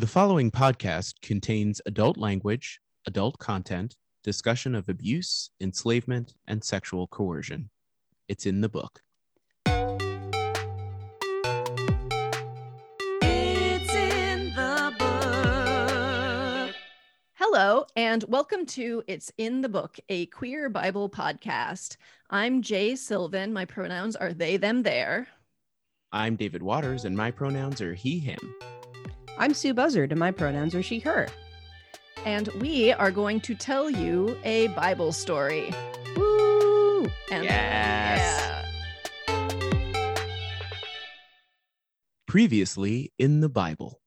The following podcast contains adult language, adult content, discussion of abuse, enslavement, and sexual coercion. It's in the book. It's in the book. Hello, and welcome to It's in the Book, a queer Bible podcast. I'm Jay Sylvan. My pronouns are they, them, their. I'm David Waters, and my pronouns are he, him. I'm Sue Buzzard, and my pronouns are she, her. And we are going to tell you a Bible story. Woo! And Yes. yeah. Previously in the Bible.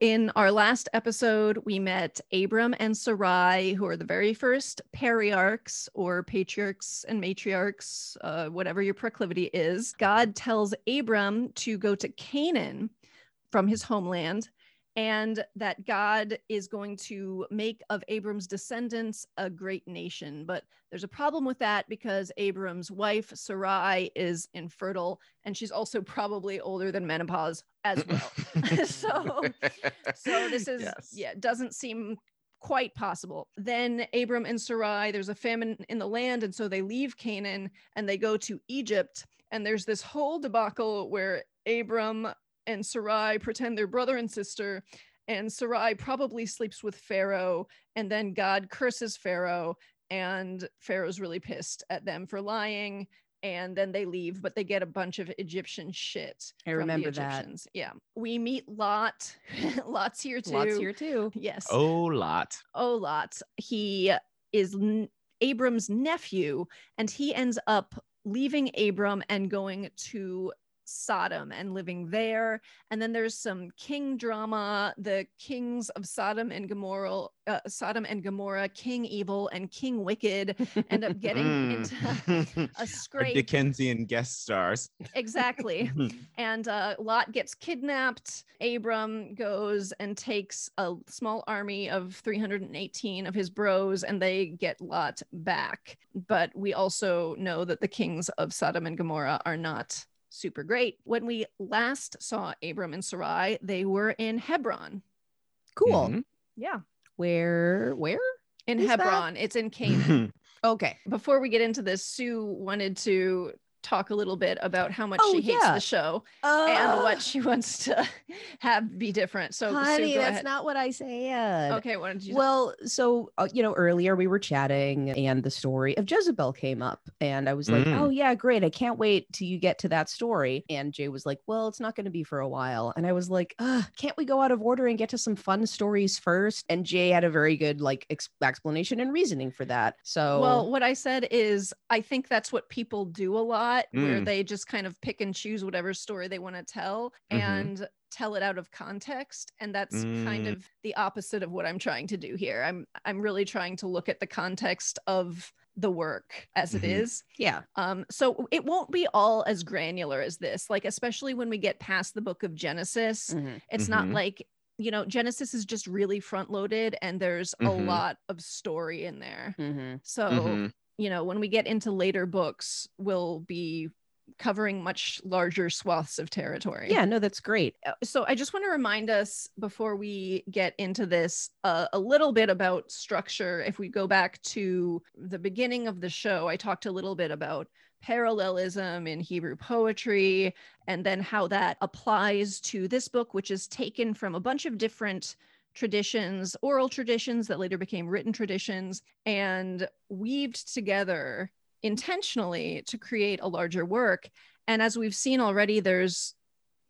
In our last episode, we met Abram and Sarai, who are the very first patriarchs or patriarchs and matriarchs, uh, whatever your proclivity is. God tells Abram to go to Canaan from his homeland and that God is going to make of Abram's descendants a great nation. But there's a problem with that because Abram's wife, Sarai, is infertile and she's also probably older than menopause as well. so so this is Yes. yeah doesn't seem quite possible then abram and sarai there's a famine in the land and so they leave canaan and they go to egypt and there's this whole debacle where abram and sarai pretend they're brother and sister and sarai probably sleeps with pharaoh and then god curses pharaoh and pharaoh's really pissed at them for lying and then they leave but they get a bunch of egyptian shit I from the remember that. Egyptians. Yeah. We meet Lot. Lot's here too. Lots here too. Yes. Oh, lot. Oh, Lot. He is n- Abram's nephew, and he ends up leaving Abram and going to Sodom and living there. And then there's some king drama. The kings of Sodom and Gomorrah, uh, Sodom and Gomorrah, King Evil and King Wicked, end up getting into Mm. a scrape. Dickensian guest stars. Exactly and uh, Lot gets kidnapped. Abram goes and takes a small army of 318 of his bros, and they get Lot back. But we also know that the kings of Sodom and Gomorrah are not super great. When we last saw Abram and Sarai, they were in Hebron. Cool. Mhm. Yeah, Where? Where? in Is that- Hebron. It's in Canaan. Okay. Before we get into this, Sue wanted to talk a little bit about how much Oh, she hates yeah. the show. Uh, and what she wants to have be different. So, honey, go that's ahead. not what I said. okay. What did you? Well, so uh, you know, earlier we were chatting, and the story of Jezebel came up, and I was like, Mm. "Oh yeah, great! I can't wait till you get to that story." And Jay was like, "Well, it's not going to be for a while," and I was like, Ugh, "Can't we go out of order and get to some fun stories first? And Jay had a very good like ex- explanation and reasoning for that. So, well, what I said is, I think that's what people do a lot, where Mm. they just kind of pick and choose whatever story they want to tell Mhm. and tell it out of context. And that's kind Mm. of the opposite of what I'm trying to do here. I'm I'm really trying to look at the context of the work as it Mhm. is yeah, Um, so it won't be all as granular as this, like especially when we get past the book of Genesis. Mhm. It's not Mhm. like you know Genesis is just really front loaded, and there's a Mhm. lot of story in there. Mhm. So. You know when we get into later books, we'll be covering much larger swaths of territory. yeah, no, that's great. Uh, So I just want to remind us before we get into this uh, a little bit about structure. If we go back to the beginning of the show, I talked a little bit about parallelism in Hebrew poetry and then how that applies to this book, which is taken from a bunch of different traditions, oral traditions that later became written traditions, and weaved together intentionally to create a larger work. And as we've seen already, there's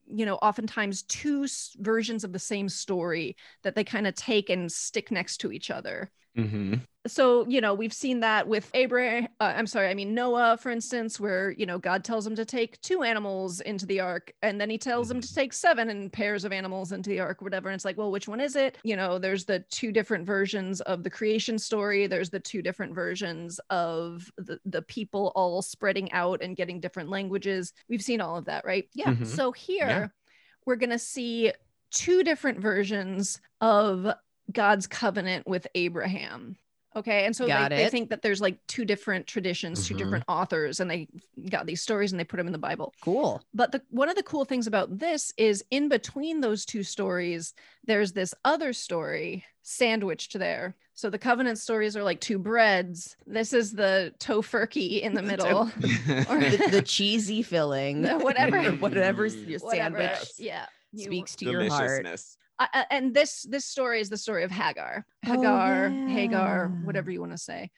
you know oftentimes two versions of the same story that they kind of take and stick next to each other Mhm. so you know we've seen that with abraham uh, i'm sorry i mean noah for instance where you know god tells him to take two animals into the ark and then he tells him to take seven and pairs of animals into the ark whatever and it's like well which one is it you know there's the two different versions of the creation story there's the two different versions of the, the people all spreading out and getting different languages we've seen all of that right Yeah. Mhm. so here Yeah. we're going to see two different versions of God's covenant with Abraham. Okay. And so Got they, they think that there's like two different traditions, two Mhm. different authors, and they got these stories and they put them in the Bible. Cool. But the one of the cool things about this is in between those two stories, there's this other story sandwiched there. So the covenant stories are like two breads. This is the Tofurky in the middle. The, the cheesy filling, The whatever. whatever's your Whatever. sandwich Yeah. You- speaks to your heart. Deliciousness. uh, and this this story is the story of Hagar. Hagar, Hagar, yeah. whatever you want to say.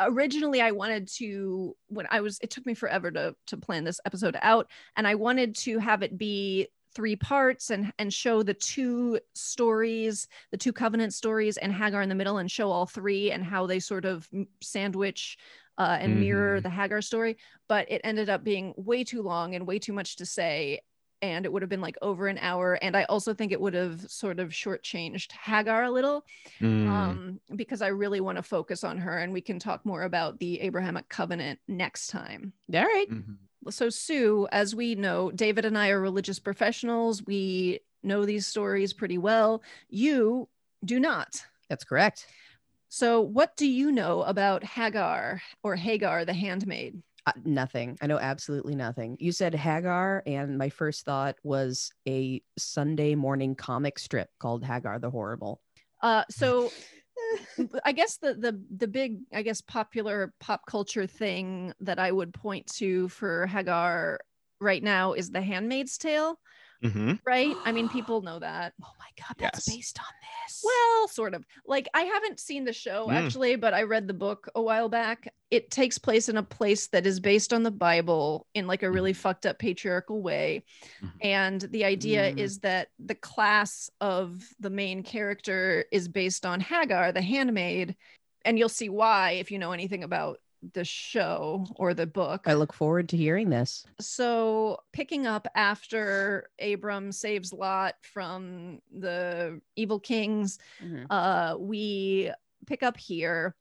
Originally, I wanted to when I was. It took me forever to to plan this episode out, and I wanted to have it be three parts and and show the two stories, the two covenant stories, and Hagar in the middle, and show all three and how they sort of sandwich. Uh, and mirror Mhm. the Hagar story, but it ended up being way too long and way too much to say and it would have been like over an hour. And I also think it would have sort of shortchanged Hagar a little, Mm. um, because I really want to focus on her, and we can talk more about the Abrahamic covenant next time. All right. Mhm. So, Sue, as we know, David and I are religious professionals. We know these stories pretty well. You do not. That's correct. So, what do you know about Hagar or Hagar, the handmaid? Uh, nothing. I know absolutely nothing. You said Hagar, and my first thought was a Sunday morning comic strip called Hagar the Horrible. Uh, so I guess the the the big I guess popular pop culture thing that I would point to for Hagar right now is The Handmaid's Tale, Mhm. right? I mean, people know that. Oh my God, that's Yes. based on this. Well, sort of. Like I haven't seen the show Mm. actually, but I read the book a while back. It takes place in a place that is based on the Bible in like a really fucked up patriarchal way. Mhm. And the idea Mm. is that the class of the main character is based on Hagar, the handmaid, and you'll see why if you know anything about the show or the book. I look forward to hearing this. So, picking up after Abram saves Lot from the evil kings, uh, we pick up here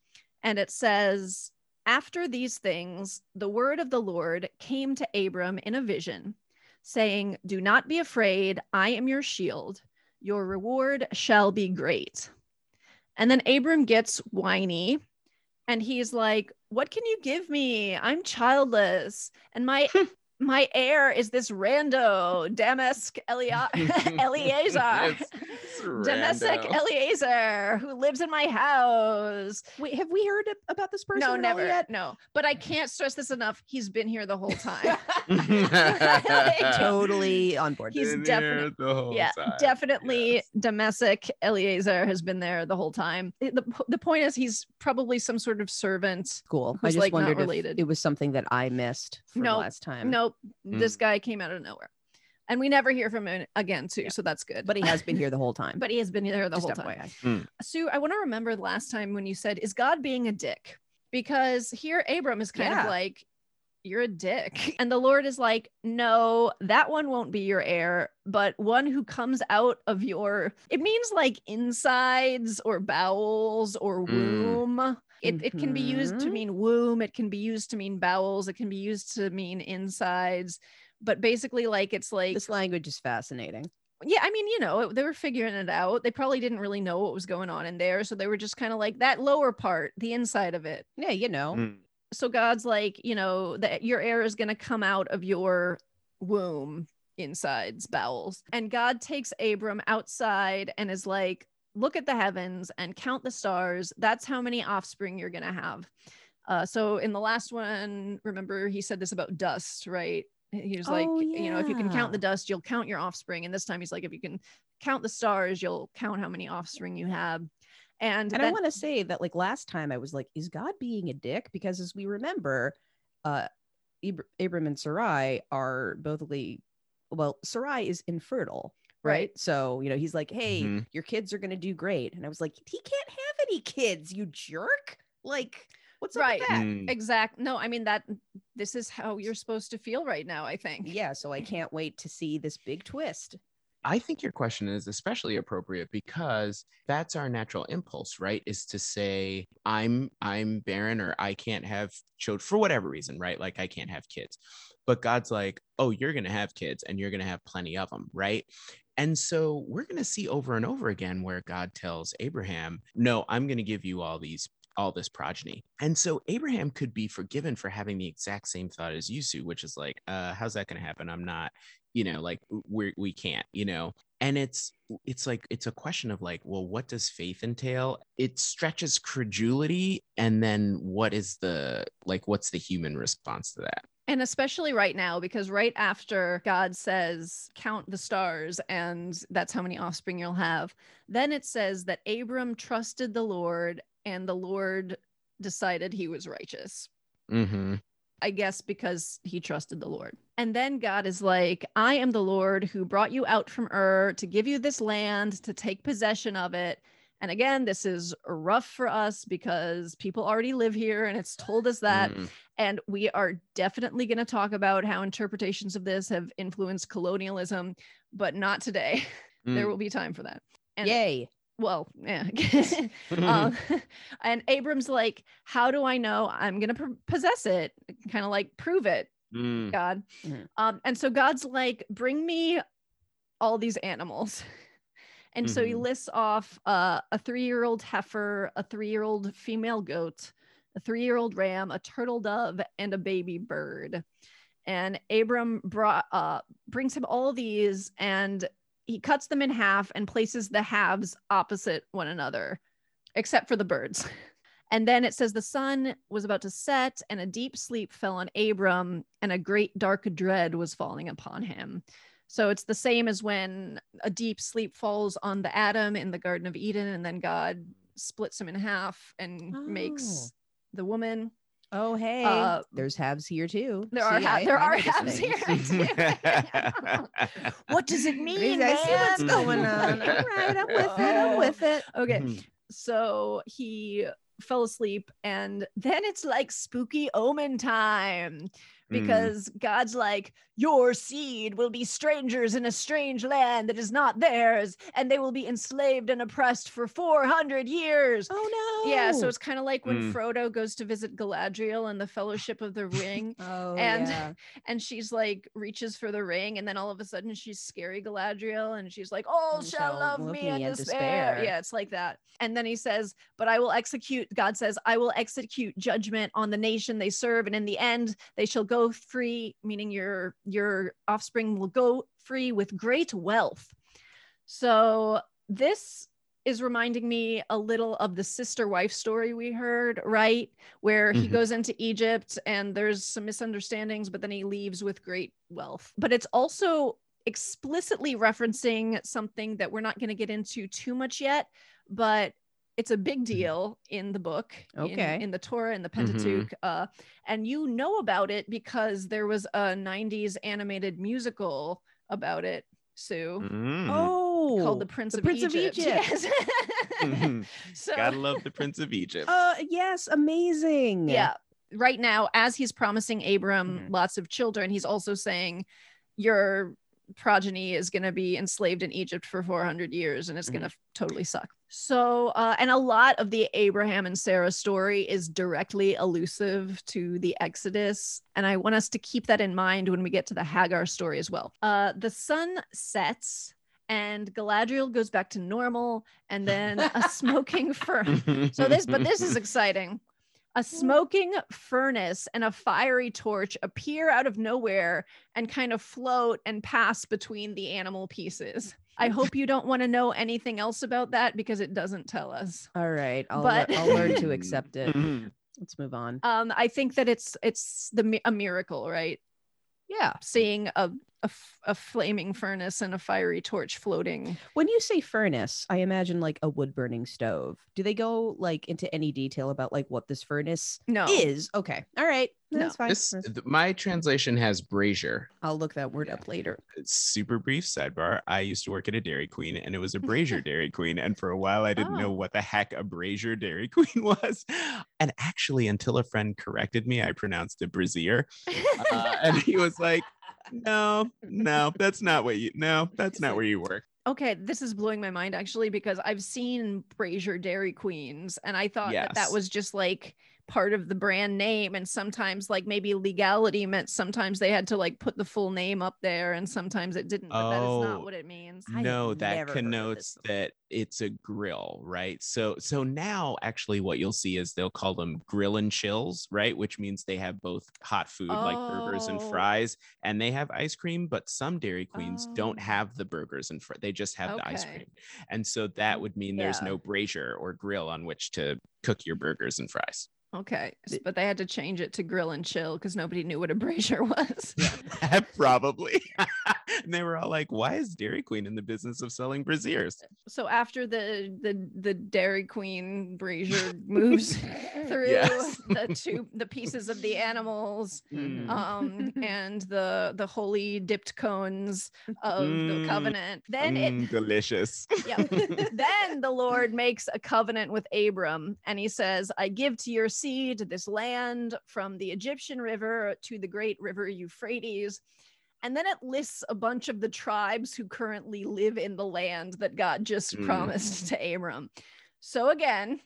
and it says, After these things, the word of the Lord came to Abram in a vision, saying, Do not be afraid, I am your shield. Your reward shall be great. And then Abram gets whiny and he's like, What can you give me? I'm childless. And my my heir is this rando, Damascus Elia- Eliezer. It's Domestic rando. Eliezer, who lives in my house. Wait, have we heard about this person? No, at all never yet? No, but I can't stress this enough. He's been here the whole time. totally on board. He's Been definite- here the whole yeah, time. definitely Yes. domestic Eliezer has been there the whole time. The, the point is, he's probably some sort of servant. cool. I just like, not wondered if related. it was something that I missed from No, last time. Nope, Mm. this guy came out of nowhere. And we never hear from him again, too. Yeah. So that's good. but he has been here the whole time. but he has been here the just whole time. FYI. Sue, I want to remember the last time when you said, Is God being a dick? Because here Abram is kind Yeah. of like, You're a dick. And the Lord is like, No, that one won't be your heir, but one who comes out of your, it means like insides or bowels or Mm. Womb. It, it can be used to Mhm. mean womb, it can be used to mean bowels, it can be used to mean insides. But basically, like, it's like, This language is fascinating. yeah, I mean, you know, they were figuring it out. They probably didn't really know what was going on in there. So they were just kind of like that lower part, the inside of it. Yeah, you know. Mm. So God's like, you know, that your heir is going to come out of your womb, insides, bowels. And God takes Abram outside and is like, look at the heavens and count the stars. That's how many offspring you're going to have. Uh, so in the last one, remember he said this about dust, right? He was like, Oh, you know, if you can count the dust, you'll count your offspring. And this time he's like, if you can count the stars, you'll count how many offspring you have. And, And I want to say that like last time I was like, is God being a dick? Because as we remember, uh Abr- Abram and Sarai are both well, Sarai is infertile, right? Right. So, you know, he's like, Hey, Mhm. your kids are gonna do great. And I was like, he can't have any kids, you jerk. Like, what's Right. up with that? Mm. exact. No, I mean that this is how you're supposed to feel right now, I think. Yeah, so I can't wait to see this big twist. I think your question is especially appropriate because that's our natural impulse, right? Is to say I'm I'm barren or I can't have children for whatever reason, right? Like I can't have kids. But God's like, "Oh, you're going to have kids and you're going to have plenty of them," right? And so we're going to see over and over again where God tells Abraham, "No, I'm going to give you all these all this progeny. And so Abraham could be forgiven for having the exact same thought as Yusu, which is like, uh, how's that going to happen? I'm not, you know, like we we can't, you know. And it's it's like it's a question of like, well, what does faith entail? It stretches credulity, and then what is the like, what's the human response to that? And especially right now, because right after God says, Count the stars, and that's how many offspring you'll have, then it says that Abram trusted the Lord, and the Lord decided he was righteous. Mm-hmm. I guess because he trusted the Lord. And then God is like, I am the Lord who brought you out from Ur to give you this land, to take possession of it. And again, this is rough for us because people already live here and it's told us that. Mm. And we are definitely going to talk about how interpretations of this have influenced colonialism, but not today. there Mm. will be time for that. And Yay. Well, yeah. um, and Abram's like, How do I know I'm going to possess it? Kind of like, prove it, Mm. God. Mhm. Um, and so God's like, Bring me all these animals. And so he Mhm. lists off uh, a three year old heifer, a three year old female goat, a three year old ram, a turtle dove, and a baby bird. And Abram brought, uh, brings him all these and he cuts them in half and places the halves opposite one another, except for the birds. And then it says the sun was about to set, and a deep sleep fell on Abram, and a great dark dread was falling upon him. So it's the same as when a deep sleep falls on the Adam in the Garden of Eden, and then God splits him in half and Oh. makes the woman. Oh, hey. Uh, There's halves here too. There are See, ha- I- there I are halves thing. here. what does it mean? I see what's going on. All right, I'm with it. I'm with it. Okay, Mhm. so he fell asleep, and then it's like spooky omen time Mm. because God's like, Your seed will be strangers in a strange land that is not theirs, and they will be enslaved and oppressed for 400 years. Oh no. Yeah, so it's kind of like when Mm. Frodo goes to visit Galadriel and the Fellowship of the Ring, Oh and- yeah. and she's like reaches for the ring, and then all of a sudden she's scary Galadriel, and she's like, "All And shall shall love love me me and and despair." despair. Yeah, it's like that. And then he says, "But I will execute." God says, "I will execute judgment on the nation they serve, and in the end they shall go free." Meaning your your offspring will go free with great wealth. So this is reminding me a little of the sister wife story we heard, right? Where he Mhm. goes into Egypt and there's some misunderstandings, but then he leaves with great wealth. But it's also explicitly referencing something that we're not going to get into too much yet, but it's a big deal in the book, Okay. in, the Torah and the Mhm. Pentateuch. Uh, and you know about it because there was a 90s animated musical about it, Sue Mm. Oh, called the Prince, the of, Prince of Egypt. Egypt. Mhm. Yes. so Gotta love the Prince of Egypt. Uh, yes, amazing. yeah, right now, as he's promising Abram Mhm. lots of children, he's also saying your progeny is going to be enslaved in Egypt for 400 years and it's going to totally suck. So, uh, and a lot of the Abraham and Sarah story is directly elusive to the Exodus. And I want us to keep that in mind when we get to the Hagar story as well. Uh, the sun sets and Galadriel goes back to normal, and then a smoking fur. So this, but this is exciting. A smoking furnace and a fiery torch appear out of nowhere and kind of float and pass between the animal pieces. I hope you don't want to know anything else about that because it doesn't tell us. All right. I'll, But- lear- I'll learn to accept it. Mhm. Let's move on. Um, I think that it's it's the a miracle, right? Yeah. Seeing a, a f- a flaming furnace and a fiery torch floating. When you say furnace, I imagine like a wood burning stove. Do they go like into any detail about like what this furnace No, is? Okay. All right. No. That's fine. This, th- my translation has brazier. I'll look that word up later. Super brief sidebar. I used to work at a Dairy Queen and it was a brazier Dairy Queen. And for a while, I didn't know Oh. what the heck a brazier Dairy Queen was. And actually, until a friend corrected me, I pronounced it brazier. Uh, and he was like, no, no, that's not what you, no, that's not where you work. Okay, this is blowing my mind actually because I've seen Brazier Dairy Queens and I thought that that was just like part of the brand name and sometimes like maybe legality meant sometimes they had to like put the full name up there and sometimes it didn't but that is Oh, not what it means. No that never heard of connotes that it's a grill right? So so now actually what you'll see is they'll call them grill and chills right? Which means they have both hot food like burgers and Oh. fries and they have ice cream but some dairy queens don't Oh. have the burgers and fr- they just have the ice cream. And so that would mean there's no brazier or grill on which to cook your burgers and fries okay but they had to change it to grill and chill because nobody knew what a brazier was. Probably and they were all like why is dairy queen in the business of selling braziers so after the the the dairy queen brazier moves through Yes. the two the pieces of the animals Mm. um and the the holy dipped cones of the Mm. covenant then it Mm, delicious yeah. then the Lord makes a covenant with Abram and he says, I give to your seed this land from the Egyptian river to the great river Euphrates. And then it lists a bunch of the tribes who currently live in the land that God just Mm. promised to Abram. So again,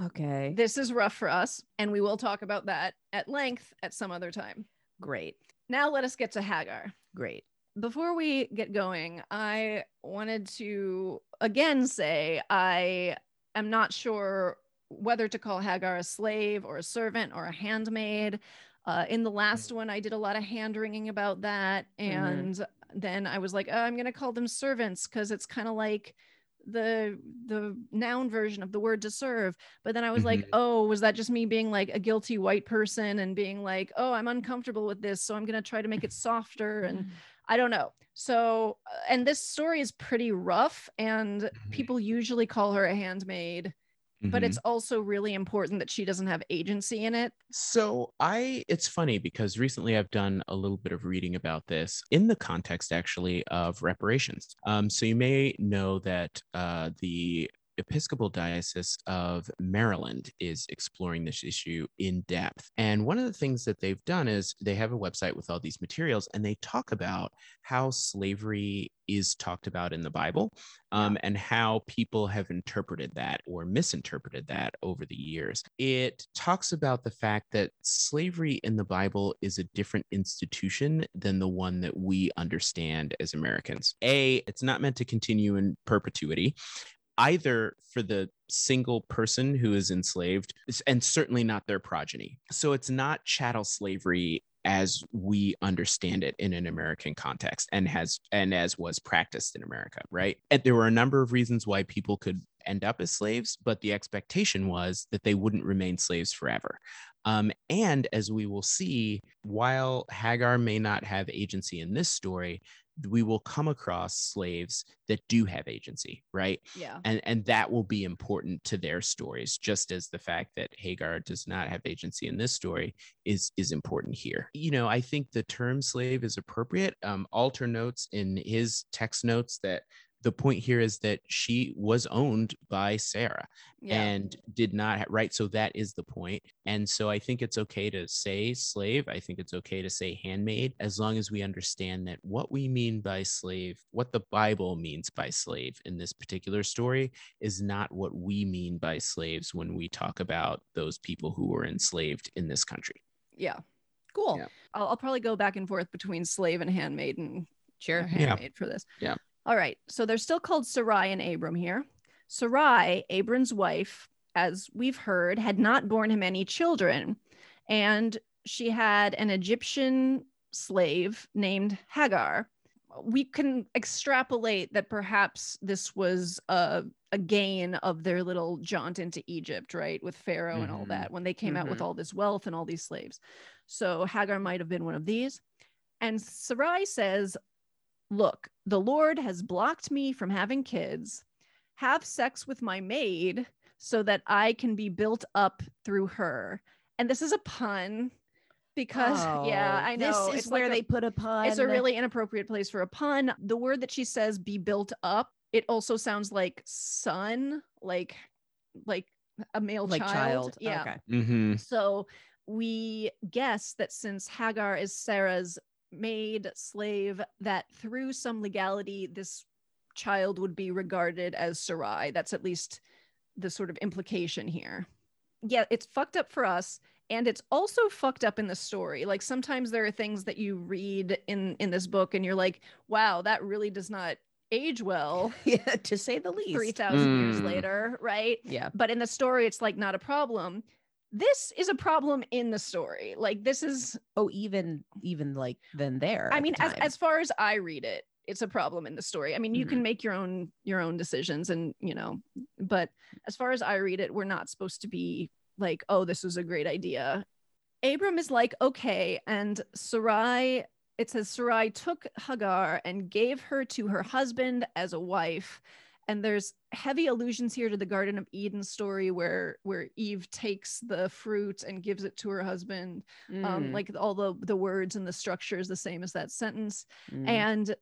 Okay. this is rough for us, and we will talk about that at length at some other time. Great. Now let us get to Hagar Great. before we get going, I wanted to again say I am not sure whether to call Hagar a slave or a servant or a handmaid. Uh, in the last one, I did a lot of hand wringing about that. And then I was like, oh, I'm going to call them servants because it's kind of like the the noun version of the word to serve but then i was like Mhm. oh was that just me being like a guilty white person and being like oh i'm uncomfortable with this so i'm going to try to make it softer and I don't know. So, uh, and this story is pretty rough, and Mhm. people usually call her a handmaid, but Mhm. it's also really important that she doesn't have agency in it. So I it's funny because recently I've done a little bit of reading about this in the context actually of reparations. Um, so you may know that uh, the Episcopal Diocese of Maryland is exploring this issue in depth. And one of the things that they've done is they have a website with all these materials and they talk about how slavery is talked about in the Bible um, and how people have interpreted that or misinterpreted that over the years. It talks about the fact that slavery in the Bible is a different institution than the one that we understand as Americans. A, it's not meant to continue in perpetuity either for the single person who is enslaved and certainly not their progeny. So it's not chattel slavery as we understand it in an American context and has and as was practiced in America, right? And there were a number of reasons why people could end up as slaves, but the expectation was that they wouldn't remain slaves forever. Um, and as we will see, while Hagar may not have agency in this story, we will come across slaves that do have agency, right? Yeah. and and that will be important to their stories just as the fact that hagar does not have agency in this story is is important here you know i think the term slave is appropriate um Alter notes in his text notes that the point here is that she was owned by sarah Yeah. and did not right so that is the point and so i think it's okay to say slave i think it's okay to say handmaid as long as we understand that what we mean by slave what the bible means by slave in this particular story is not what we mean by slaves when we talk about those people who were enslaved in this country yeah. Cool. Yeah. I'll, I'll probably go back and forth between slave and handmaid and Sure. Yeah. for this. Yeah. All right. So they're still called Sarai and Abram here. Sarai, Abram's wife, as we've heard, had not borne him any children. And she had an Egyptian slave named Hagar. We can extrapolate that perhaps this was a, a gain of their little jaunt into Egypt, right? With Pharaoh and all Mhm. that when they came out with Mhm. all this wealth and all these slaves. So Hagar might have been one of these. And Sarai says, Look, the Lord has blocked me from having kids. Have sex with my maid so that I can be built up through her. And this is a pun because, yeah, Oh, I know. This it's is where like a- they put a pun. it's a really inappropriate place for a pun. The word that she says be built up, it also sounds like son, like like a male like child. child. Yeah. Okay. mm-hmm. So we guess that since Hagar is Sarah's maid slave, that through some legality, this child would be regarded as Sarai. That's at least the sort of implication here. yeah, it's fucked up for us and it's also fucked up in the story. Like sometimes there are things that you read in in this book and you're like, "Wow, that really does not age well yeah, to say the least. 3000 years Mm. later, right?" Yeah. But in the story it's like not a problem. This is a problem in the story. Like this is Oh, even even like then there. I mean the as as far as I read it, it's a problem in the story. I mean, you Mhm. can make your own your own decisions and, you know, but as far as I read it, we're not supposed to be like, oh, this was a great idea. Abram is like, okay, and Sarai it says Sarai took Hagar and gave her to her husband as a wife. And there's heavy allusions here to the Garden of Eden story where where Eve takes the fruit and gives it to her husband um Mm, like all the the words and the structure is the same as that sentence mm. and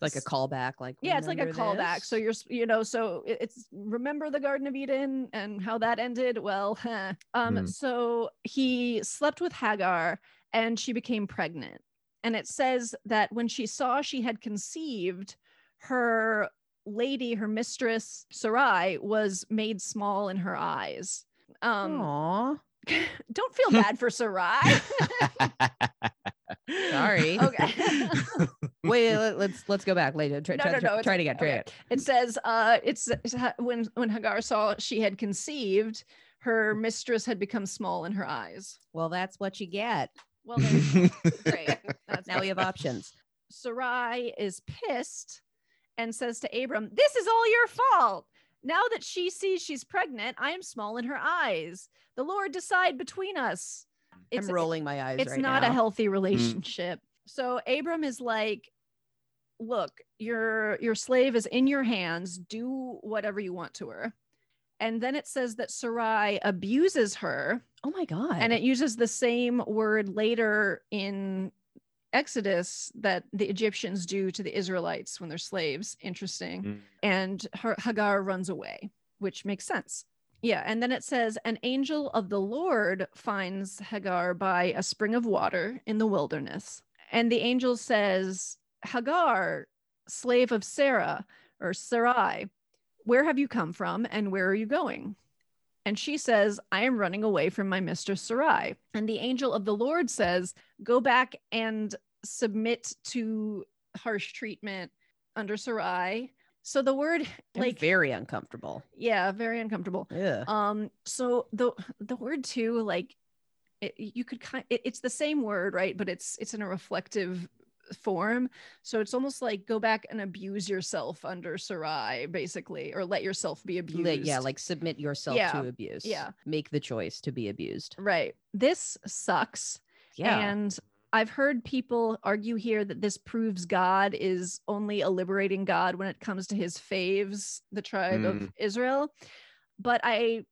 like a callback. Like yeah it's like a remember callback so you're you know so it- it's remember the garden of eden and how that ended well heh. um Hmm. so he slept with hagar and she became pregnant and it says that when she saw she had conceived her lady her mistress sarai was made small in her eyes um Aw, don't feel bad for sarai sorry. okay Wait, let, us let's go back later. Try, No, try, no, no, it's- try it again. Try okay. it. it says uh it's, it's when when hagar saw she had conceived her mistress had become small in her eyes Well, that's what you get. well great that's Now we have options. sarai is pissed and says to abram this is all your fault. Now that she sees she's pregnant i am small in her eyes. The lord decide between us. I'm rolling my eyes. it's right not now. a healthy hmm. relationship. So abram is like look your your slave is in your hands. Do whatever you want to her. And then it says that sarai abuses her. Oh my god! and it uses the same word later in exodus that the egyptians do to the israelites when they're slaves interesting Mm. and her, Hagar runs away, which makes sense. Yeah, and then it says an angel of the Lord finds Hagar by a spring of water in the wilderness. And the angel says, Hagar, slave of Sarah or Sarai, where have you come from and where are you going? And she says, I am running away from my mistress Sarai. And the angel of the Lord says, Go back and submit to harsh treatment under Sarai. So the word, like, very uncomfortable. yeah, very uncomfortable. Yeah. Um, so the the word too, like, it, you could kind, it, it's the same word, right? But it's it's in a reflective form. So it's almost like go back and abuse yourself under Sarai, basically, or let yourself be abused. Yeah, like submit yourself Yeah, to abuse. yeah. Make the choice to be abused. right. This sucks. Yeah. And I've heard people argue here that this proves God is only a liberating God when it comes to his faves, the tribe of mm. Israel. But I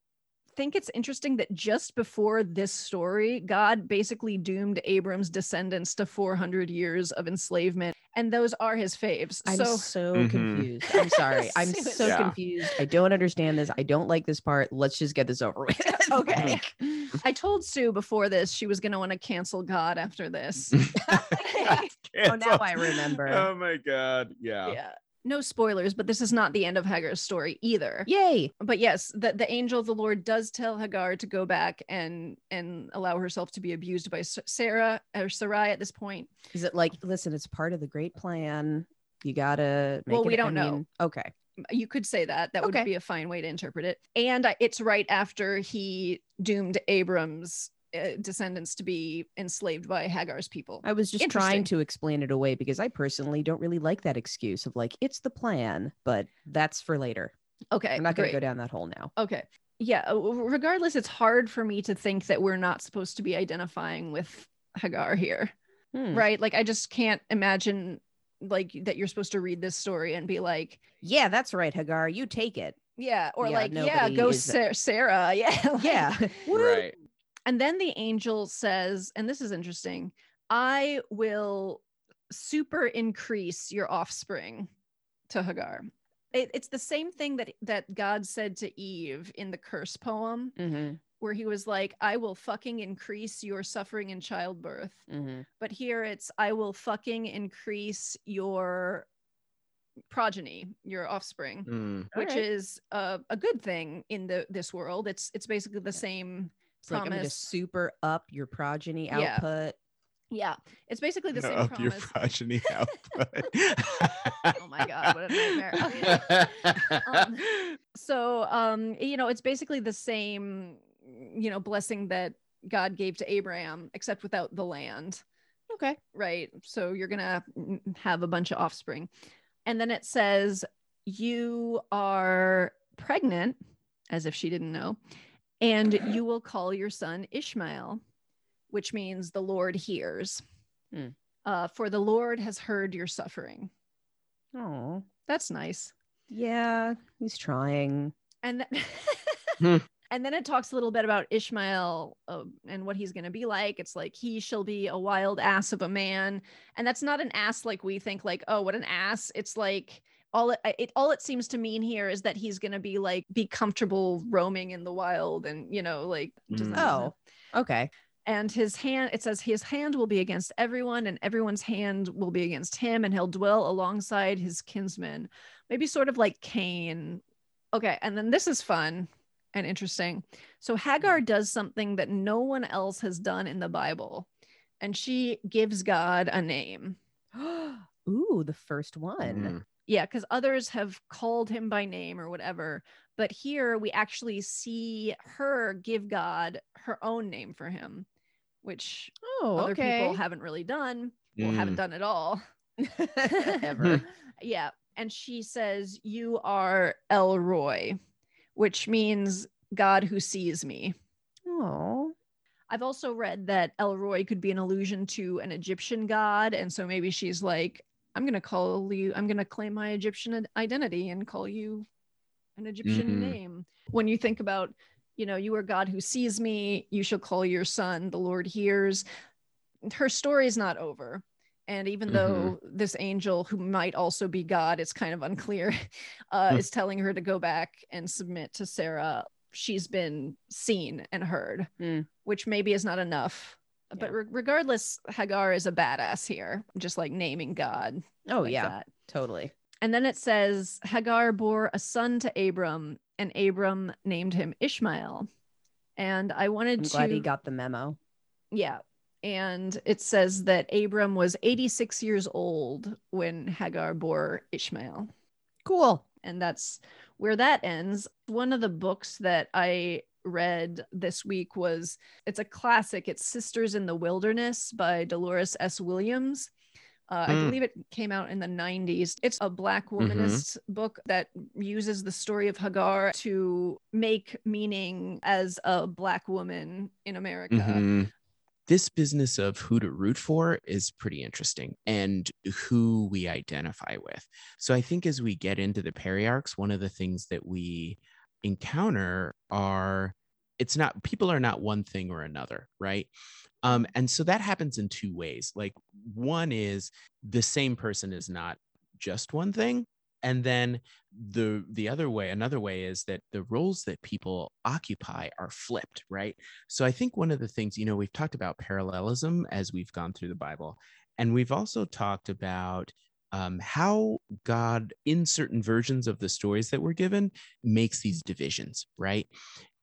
think it's interesting that just before this story, God basically doomed Abram's descendants to 400 years of enslavement. And those are his faves. I'm so so, Mhm. confused. I'm sorry. I'm so Yeah. confused. I don't understand this. I don't like this part. Let's just get this over with. Okay. I told Sue before this she was going to want to cancel God after this. Oh, now I remember. Oh my god. Yeah. yeah. No spoilers, but this is not the end of Hagar's story either. Yay. But yes, the, the angel of the Lord does tell Hagar to go back and and allow herself to be abused by Sarah or Sarai at this point. Is it like, listen, it's part of the great plan. You gotta make Well, it. we don't I know. mean, Okay. You could say that. That Okay. would be a fine way to interpret it. And it's right after he doomed Abram's descendants to be enslaved by Hagar's people. I was just trying to explain it away because I personally don't really like that excuse of like, it's the plan, but that's for later. Okay, I'm not going to go down that hole now. Okay. Yeah. uh, Regardless, it's hard for me to think that we're not supposed to be identifying with Hagar here. Hmm. Right. Like, I just can't imagine like that you're supposed to read this story and be like, Yeah, that's right, Hagar. You take it. yeah, or Yeah, like, yeah, go is- Sa- Sarah. Yeah. like- Yeah. Right. And then the angel says, and this is interesting I will super increase your offspring to Hagar. It, it's the same thing that that God said to Eve in the curse poem, hmm where he was like, I will fucking increase your suffering in childbirth. hmm But here it's, I will fucking increase your progeny, your offspring, Mm. which Alright. is uh, a good thing in the this world. It's it's basically the same It's like I'm going to super up your progeny Yeah. output. yeah, it's basically the same Up your progeny output. Oh my God, what a nightmare. Um, so um you know it's basically the same you know blessing that god gave to abraham except without the land Okay. right so you're gonna have a bunch of offspring and then it says you are pregnant as if she didn't know and you will call your son ishmael which means the lord hears Hmm. uh, for the lord has heard your suffering Oh, that's nice yeah. He's trying. and then Hmm. and then it talks a little bit about Ishmael uh, and what he's going to be like. It's like he shall be a wild ass of a man, and that's not an ass like we think. Like, oh, what an ass! It's like all it, it all it seems to mean here is that he's going to be like be comfortable roaming in the wild, and you know, like just Mm. Oh, okay. and his hand it says his hand will be against everyone and everyone's hand will be against him and he'll dwell alongside his kinsmen maybe sort of like cain okay and then this is fun and interesting so hagar does something that no one else has done in the bible and she gives god a name Ooh, the first one. Mm. yeah because others have called him by name or whatever but here we actually see her give god her own name for him which Oh, other okay. people haven't really done well haven't Mm. done at all Ever. yeah and she says you are El Roi which means god who sees me Oh, i've also read that El Roi could be an allusion to an egyptian god and so maybe she's like i'm gonna call you i'm gonna claim my egyptian identity and call you an egyptian Mhm. name when you think about you know you are god who sees me you shall call your son the lord hears her story is not over and even though this angel who might also be god it's kind of unclear uh, Hmm. is telling her to go back and submit to sarah she's been seen and heard Hmm. which maybe is not enough but re- regardless hagar is a badass here just like naming god oh like yeah, that. totally. and then it says Hagar bore a son to Abram, and Abram named him Ishmael. And I wanted I'm to, glad he got the memo. yeah. And it says that Abram was 86 years old when Hagar bore Ishmael. Cool. And that's where that ends. One of the books that I read this week was it's a classic. It's Sisters in the Wilderness by Delores S. Williams. Uh, I Mm. believe it came out in the 90s. It's a Black womanist book that uses the story of Hagar to make meaning as a Black woman in America. Mhm. This business of who to root for is pretty interesting and who we identify with. So I think as we get into the periarchs, one of the things that we encounter are it's not people are not one thing or another, right? Um, and so that happens in two ways. Like one is the same person is not just one thing, and then the the other way another way is that the roles that people occupy are flipped right so i think one of the things you know we've talked about parallelism as we've gone through the bible and we've also talked about um, how god in certain versions of the stories that we're given makes these divisions right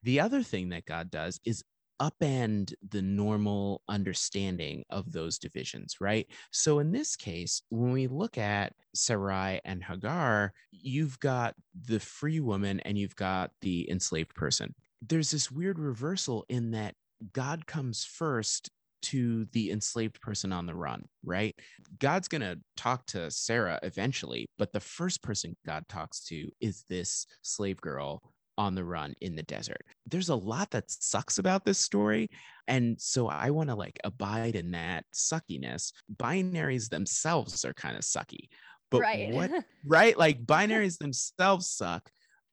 the other thing that god does is upend the normal understanding of those divisions, right? So in this case, when we look at Sarai and Hagar, you've got the free woman and you've got the enslaved person. There's this weird reversal in that God comes first to the enslaved person on the run, right? God's going to talk to Sarah eventually, but the first person God talks to is this slave girl on the run in the desert. There's a lot that sucks about this story. And so I want to like abide in that suckiness. Binaries themselves are kind of sucky. But right. what right? Like binaries themselves suck.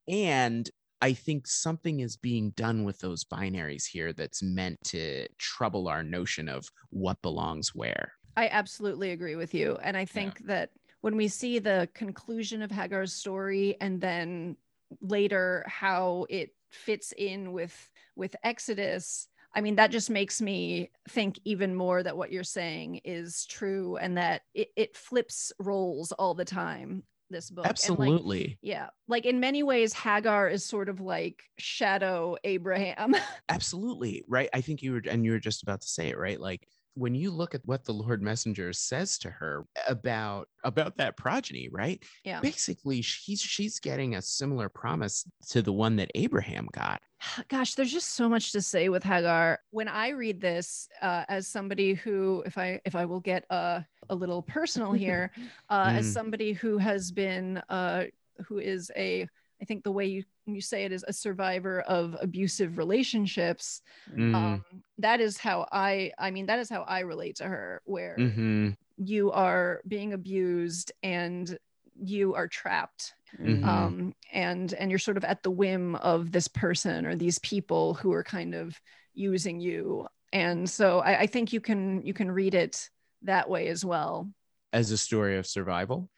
And I think something is being done with those binaries here that's meant to trouble our notion of what belongs where. I absolutely agree with you. And I think that when we see the conclusion of Hagar's story and then later how it fits in with with Exodus, I mean that just makes me think even more that what you're saying is true and that it, it flips roles all the time. This book. And, like, Absolutely. yeah. Like in many ways, Hagar is sort of like shadow Abraham. Absolutely. Right. I think you were, and you were just about to say it, right? Like when you look at what the Lord Messenger says to her about about that progeny, right? yeah. Basically, she's she's getting a similar promise to the one that Abraham got. Gosh, there's just so much to say with Hagar. When I read this, uh, as somebody who, if I if I will get uh, a little personal here, uh, as Mm. somebody who has been, uh, who is a, I think the way you you say it is a survivor of abusive relationships. Mm, Um, that is how I, I mean, that is how I relate to her. Where mhm, you are being abused and you are trapped Mhm. um, and and you're sort of at the whim of this person or these people who are kind of using you and so I, I think you can you can read it that way as well As a story of survival.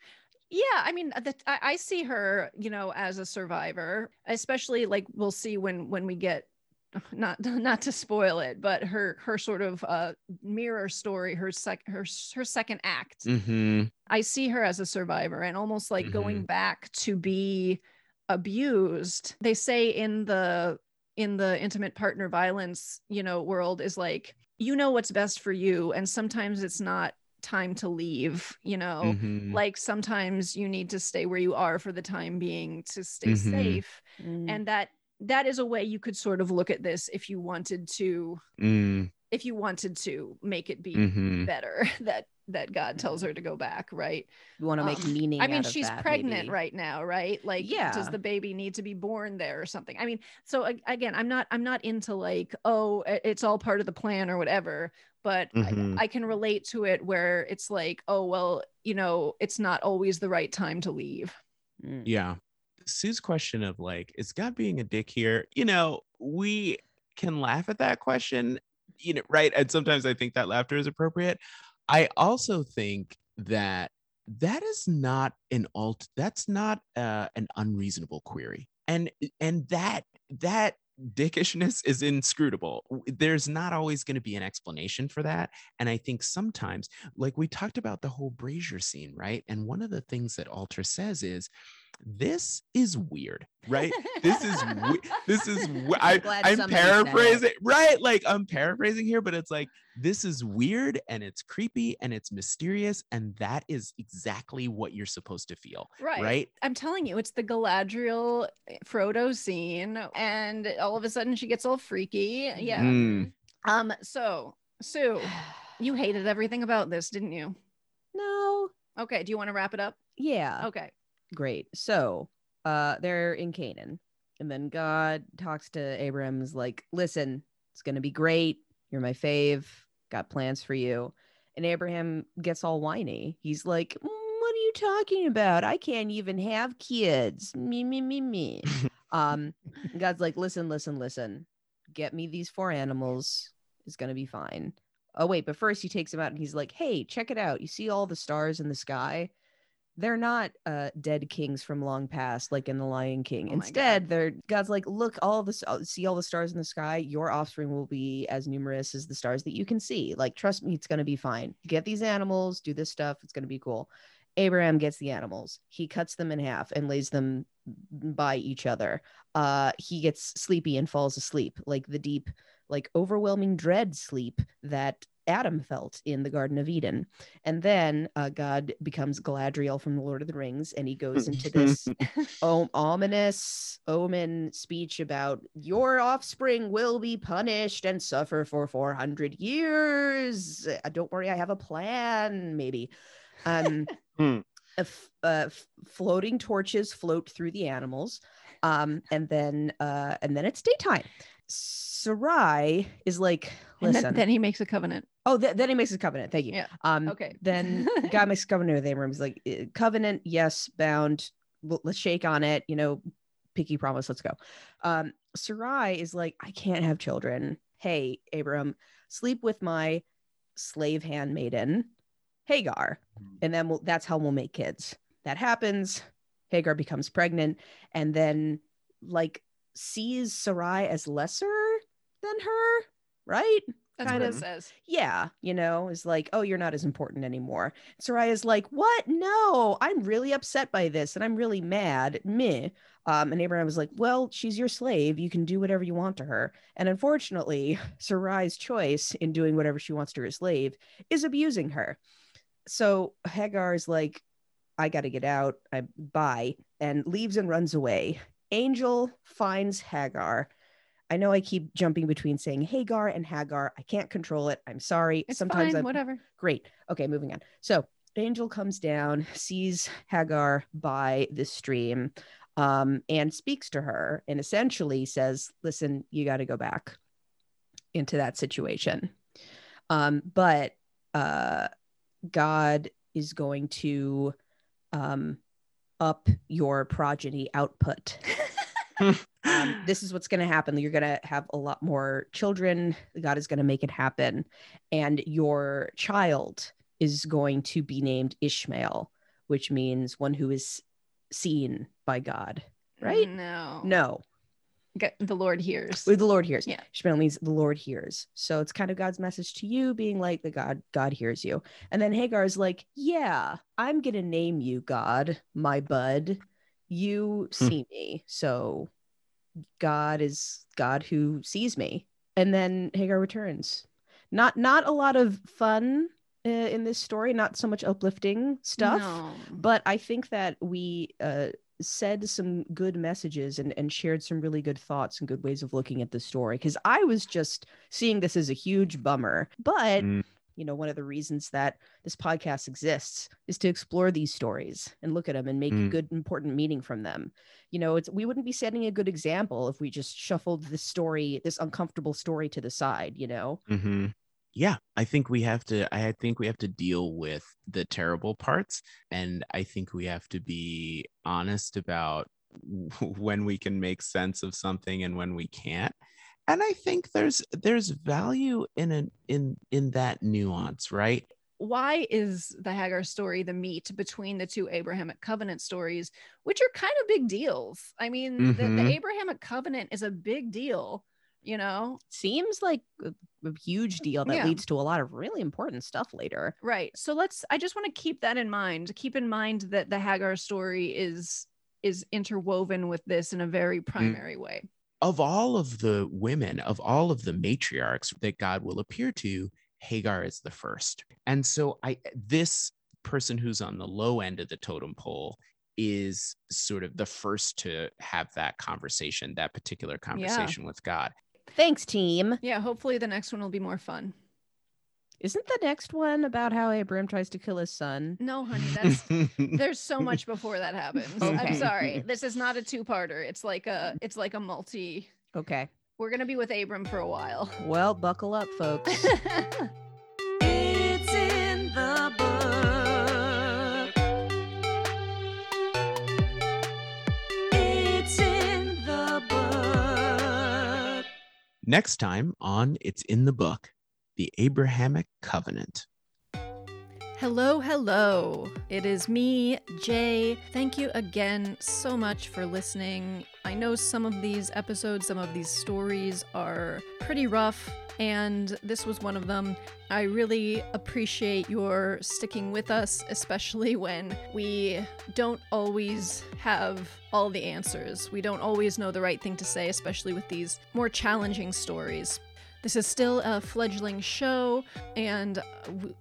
yeah i mean the, I, I see her you know as a survivor especially like we'll see when when we get not not to spoil it but her her sort of uh mirror story her sec her her second act hmm I see her as a survivor and almost like going back to be abused. They say in the in the intimate partner violence, you know, world is like you know what's best for you and sometimes it's not time to leave, you know. mhm, Like sometimes you need to stay where you are for the time being to stay Mhm. safe Mm. and that that is a way you could sort of look at this if you wanted to mm, if you wanted to make it be mhm. better that that God tells her to go back, right? you want to make um, meaning I mean, out of she's that, pregnant maybe. right now, right? Like, Yeah. does the baby need to be born there or something? I mean, so again, I'm not, I'm not into like, oh, it's all part of the plan or whatever. But Mhm. I, I can relate to it where it's like, oh, well, you know, it's not always the right time to leave. Mm. Yeah. Sue's question of like, is God being a dick here? You know, we can laugh at that question, you know, right? And sometimes I think that laughter is appropriate. I also think that that is not an alt that's not uh, an unreasonable query. And and that that dickishness is inscrutable. There's not always going to be an explanation for that. And I think sometimes, like we talked about the whole Brazier scene, right? And one of the things that Alter says is, this is weird, right? This is we- this is we- I, I'm, somebody said it. paraphrasing, right? Like I'm paraphrasing here, but it's like this is weird and it's creepy and it's mysterious, and that is exactly what you're supposed to feel, Right. right? I'm telling you, it's the Galadriel eh, Frodo scene, and all of a sudden she gets all freaky. Yeah. Mm. Um. So, Sue, you hated everything about this, didn't you? no. Okay. Do you want to wrap it up? Yeah. Okay. Great. So, uh, they're in Canaan, and then God talks to Abram's like, "Listen, it's gonna be great. You're my fave. Got plans for you." And Abraham gets all whiny. He's like, "Mm, "What are you talking about? I can't even have kids. Me, me, me, me." um, God's like, "Listen, listen, listen. Get me these four animals. It's gonna be fine." Oh wait, but first he takes him out and he's like, "Hey, check it out. You see all the stars in the sky?" They're not uh dead kings from long past like in the lion king. Oh instead God. they're god's like look all the see all the stars in the sky. Your offspring will be as numerous as the stars that you can see. Like trust me it's going to be fine. Get these animals do this stuff it's going to be cool. Abraham gets the animals. He cuts them in half and lays them by each other. Uh he gets sleepy and falls asleep. Like the deep like overwhelming dread sleep that adam felt in the garden of eden and then uh, God becomes Galadriel from the Lord of the Rings, and he goes into this om- ominous omen speech about your offspring will be punished and suffer for 400 years. Uh, don't worry, I have a plan, maybe. Um, Hmm. uh, f- floating torches float through the animals, um, and then uh, and then it's daytime. Sarai is like, And listen. then, then he makes a covenant. Oh, th- then he makes a covenant. Thank you. Yeah. Um, Okay. then God makes a covenant with Abram. He's like, "Eh, covenant, yes, bound. L- Let's shake on it. You know, picky promise. Let's go. Um, Sarai is like, I can't have children. Hey, Abram, sleep with my slave handmaiden, Hagar, and then we'll, that's how we'll make kids. That happens. Hagar becomes pregnant, and then like sees Sarai as lesser than her, right? That's kind what of it says. yeah, you know, is like, oh, you're not as important anymore. Sarai's like, what? No, I'm really upset by this and I'm really mad. Meh. Um, and Abraham was like, well, she's your slave. You can do whatever you want to her. And unfortunately, Sarai's choice in doing whatever she wants to her slave is abusing her. So Hagar is like, I got to get out. I bye and leaves and runs away. Angel finds Hagar. I know I keep jumping between saying Hagar and Hagar. I can't control it. I'm sorry. It's Sometimes fine, I'm whatever. great. Okay, moving on. So Angel comes down, sees Hagar by the stream, um, and speaks to her and essentially says, Listen, you got to go back into that situation. Um, but uh, God is going to um, up your progeny output. um, this is what's going to happen. You're going to have a lot more children. God is going to make it happen. And your child is going to be named Ishmael, which means one who is seen by God. Right? No. No, The Lord hears. the Lord hears. Yeah. Ishmael means the Lord hears. So it's kind of God's message to you, being like the God, God hears you. And then Hagar is like, Yeah, I'm gonna name you God, my bud. You Hmm. see me. So God is God who sees me. And then Hagar returns. Not not a lot of fun uh, in this story, not so much uplifting stuff No. but I think that we uh, said some good messages and, and shared some really good thoughts and good ways of looking at the story. Because I was just seeing this as a huge bummer. But, Mm. You know, one of the reasons that this podcast exists is to explore these stories and look at them and make Mm. good, important meaning from them. You know, it's we wouldn't be setting a good example if we just shuffled this story, this uncomfortable story to the side, you know? hmm Yeah, I think we have to. I think we have to deal with the terrible parts, and I think we have to be honest about when we can make sense of something and when we can't. And I think there's there's value in an in in that nuance, right? why is the Hagar story the meat between the two Abrahamic covenant stories, which are kind of big deals? I mean, the, the Mhm. Abrahamic covenant is a big deal, you know? Seems like a, a huge deal that Yeah. leads to a lot of really important stuff later. Right. So let's I just want to keep that in mind. Keep in mind that the Hagar story is is interwoven with this in a very primary way. Of all of the women, of all of the matriarchs that God will appear to, Hagar is the first. And so I this person who's on the low end of the totem pole is sort of the first to have that conversation, that particular conversation with God. Thanks, team. Yeah, hopefully the next one will be more fun. Isn't the next one about how Abram tries to kill his son? No, honey, that's there's so much before that happens. I'm sorry. This is not a two-parter. It's like a it's like a multi. Okay. We're gonna be with Abram for a while. Well, buckle up, folks. It's in the book. It's in the book. Next time on It's in the Book, the Abrahamic Covenant. Hello, hello. It is me, Jay. Thank you again so much for listening. I know some of these episodes, some of these stories are pretty rough, and this was one of them. I really appreciate your sticking with us, especially when we don't always have all the answers. We don't always know the right thing to say, especially with these more challenging stories. This is still a fledgling show, and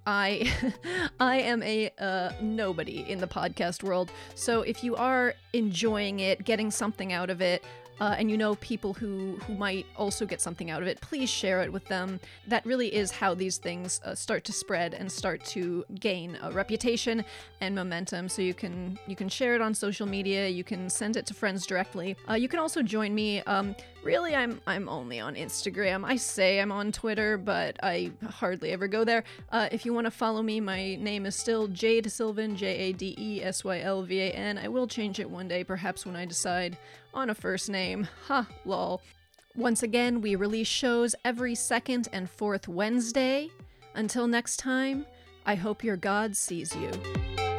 I, I am a uh, nobody in the podcast world. So if you are enjoying it, getting something out of it, uh, and you know people who who might also get something out of it, please share it with them. That really is how these things uh, start to spread and start to gain a reputation and momentum. So you can you can share it on social media, you can send it to friends directly. Uh, you can also join me. Um, really, I'm I'm only on Instagram. I say I'm on Twitter, but I hardly ever go there. Uh, if you want to follow me, my name is still Jade Sylvan, J A D E S Y L V A N. I will change it one day, perhaps when I decide on a first name. Ha, lol. Once again, we release shows every second and fourth Wednesday. Until next time, I hope your God sees you.